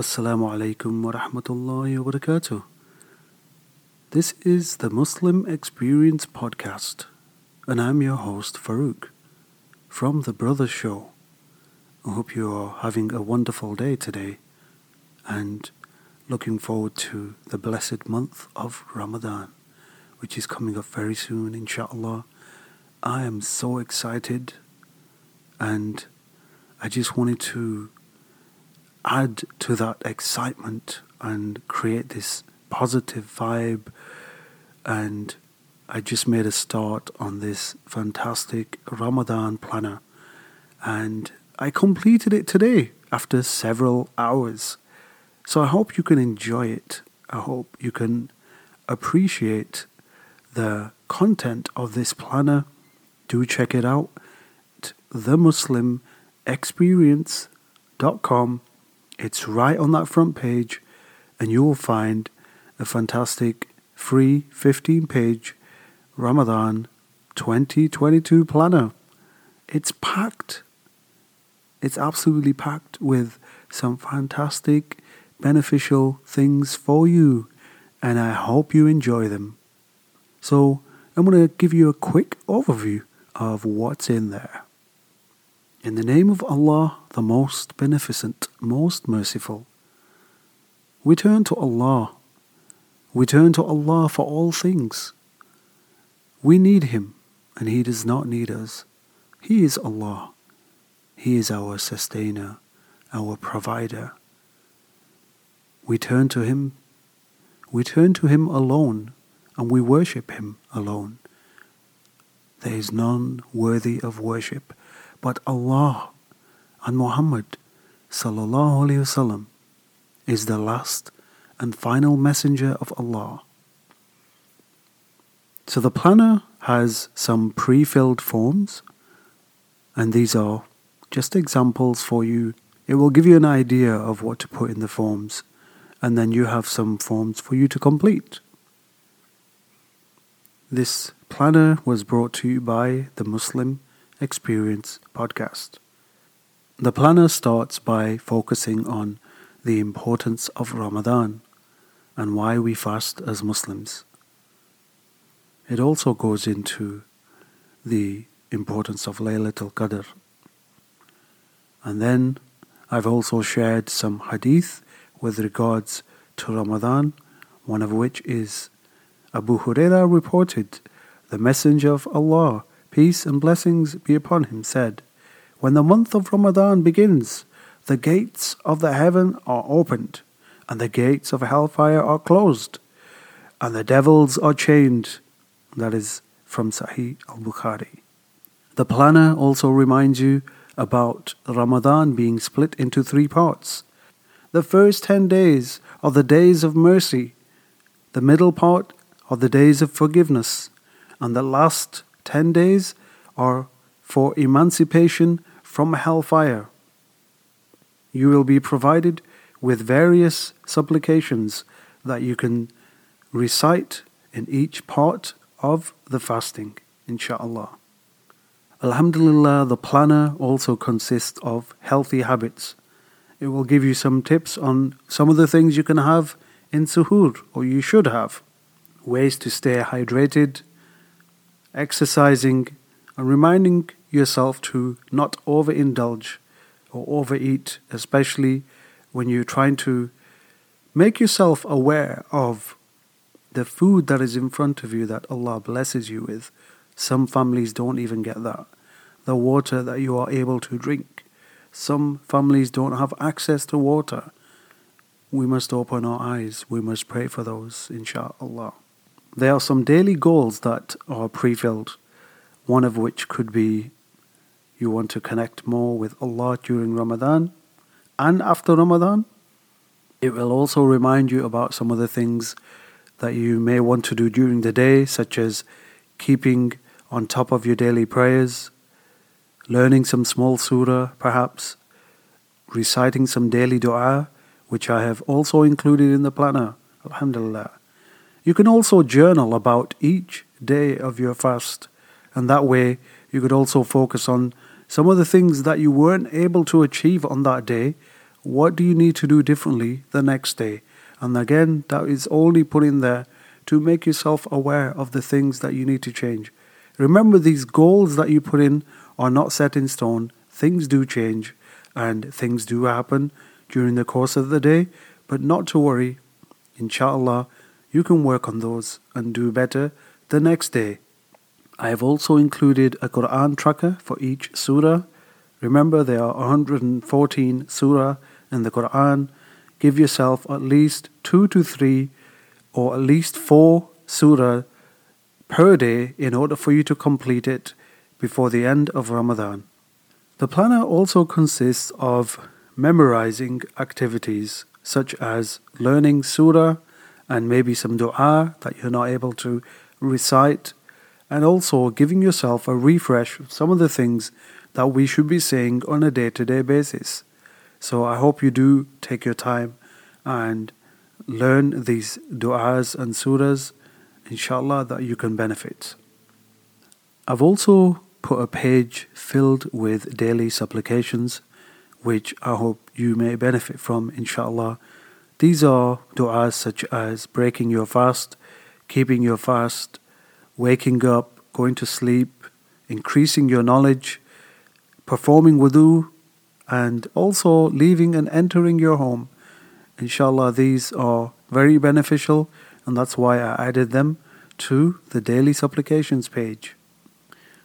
Assalamu alaikum wa rahmatullahi wa barakatuh. This is the Muslim Experience Podcast, and I'm your host Farouk from The Brothers Show. I hope you are having a wonderful day today and looking forward to the blessed month of Ramadan, which is coming up very soon, inshallah. I am so excited and I just wanted to add to that excitement and create this positive vibe. And I just made a start on this fantastic Ramadan planner. And I completed it today after several hours. So I hope you can enjoy it. I hope you can appreciate the content of this planner. Do check it out. at TheMuslimExperience.com it's right on that front page, and you will find a fantastic free 15 page Ramadan 2022 planner. It's packed. It's absolutely packed with some fantastic, beneficial things for you, and I hope you enjoy them. So, I'm going to give you a quick overview of what's in there. In the name of Allah, the most beneficent, most merciful, we turn to Allah. We turn to Allah for all things. We need Him, and He does not need us. He is Allah. He is our sustainer, our provider. We turn to Him. We turn to Him alone, and we worship Him alone. There is none worthy of worship but Allah and Muhammad wasallam is the last and final messenger of Allah. So the planner has some pre-filled forms and these are just examples for you. It will give you an idea of what to put in the forms and then you have some forms for you to complete. This planner was brought to you by the Muslim Experience podcast. The planner starts by focusing on the importance of Ramadan and why we fast as Muslims. It also goes into the importance of Laylatul Qadr. And then I've also shared some hadith with regards to Ramadan, one of which is Abu Huraira reported, the Messenger of Allah peace and blessings be upon him, said, When the month of Ramadan begins, the gates of the heaven are opened, and the gates of hellfire are closed, and the devils are chained. That is from Sahih al Bukhari. The planner also reminds you about Ramadan being split into three parts. The first ten days are the days of mercy, the middle part are the days of forgiveness, and the last 10 days are for emancipation from hellfire. You will be provided with various supplications that you can recite in each part of the fasting, inshallah. Alhamdulillah, the planner also consists of healthy habits. It will give you some tips on some of the things you can have in suhoor, or you should have. Ways to stay hydrated, exercising, and reminding yourself to not overindulge or overeat, especially when you're trying to make yourself aware of the food that is in front of you that Allah blesses you with. Some families don't even get that. The water that you are able to drink. Some families don't have access to water. We must open our eyes. We must pray for those, inshallah. There are some daily goals that are pre filled, one of which could be you want to connect more with Allah during Ramadan and after Ramadan. It will also remind you about some of the things that you may want to do during the day, such as keeping on top of your daily prayers, learning some small surah perhaps, reciting some daily dua, which I have also included in the planner. Alhamdulillah. You can also journal about each day of your fast, and that way you could also focus on some of the things that you weren't able to achieve on that day, what do you need to do differently the next day? And again, that is only put in there to make yourself aware of the things that you need to change. Remember, these goals that you put in are not set in stone. Things do change and things do happen during the course of the day, but not to worry. Inshallah, you can work on those and do better the next day. I have also included a Quran tracker for each surah. Remember, there are 114 surah in the Quran. Give yourself at least two to three or at least four surah per day in order for you to complete it before the end of Ramadan. The planner also consists of memorizing activities such as learning surah and maybe some dua that you're not able to recite, and also giving yourself a refresh of some of the things that we should be saying on a day to day basis. So I hope you do take your time and learn these du'as and surahs, inshallah, that you can benefit. I've also put a page filled with daily supplications, which I hope you may benefit from, inshallah. These are du'as such as breaking your fast, keeping your fast, waking up, going to sleep, increasing your knowledge, performing wudu, and also leaving and entering your home. Inshallah, these are very beneficial, and that's why I added them to the daily supplications page.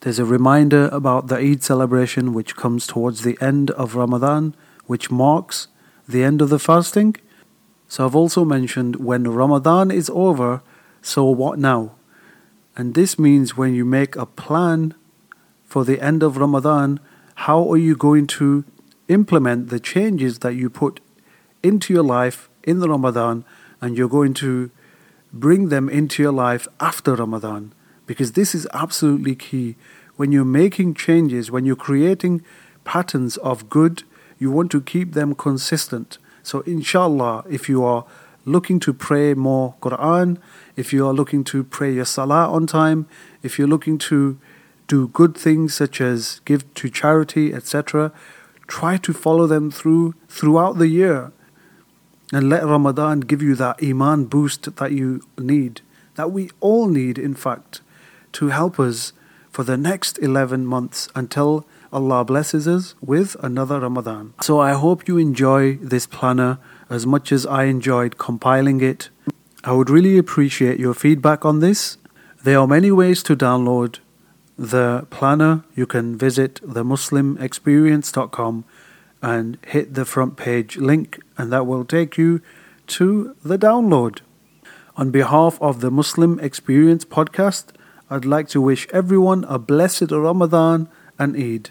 There's a reminder about the Eid celebration which comes towards the end of Ramadan, which marks the end of the fasting. So I've also mentioned when Ramadan is over, so what now? And this means when you make a plan for the end of Ramadan, how are you going to implement the changes that you put into your life in the Ramadan and you're going to bring them into your life after Ramadan? because this is absolutely key. When you're making changes, when you're creating patterns of good, you want to keep them consistent. So, inshallah, if you are looking to pray more Quran, if you are looking to pray your salah on time, if you're looking to do good things such as give to charity, etc., try to follow them through throughout the year. And let Ramadan give you that iman boost that you need, that we all need, in fact to help us for the next 11 months until Allah blesses us with another Ramadan. So I hope you enjoy this planner as much as I enjoyed compiling it. I would really appreciate your feedback on this. There are many ways to download the planner. You can visit themuslimexperience.com and hit the front page link, and that will take you to the download. On behalf of the Muslim Experience podcast, I'd like to wish everyone a blessed Ramadan and Eid.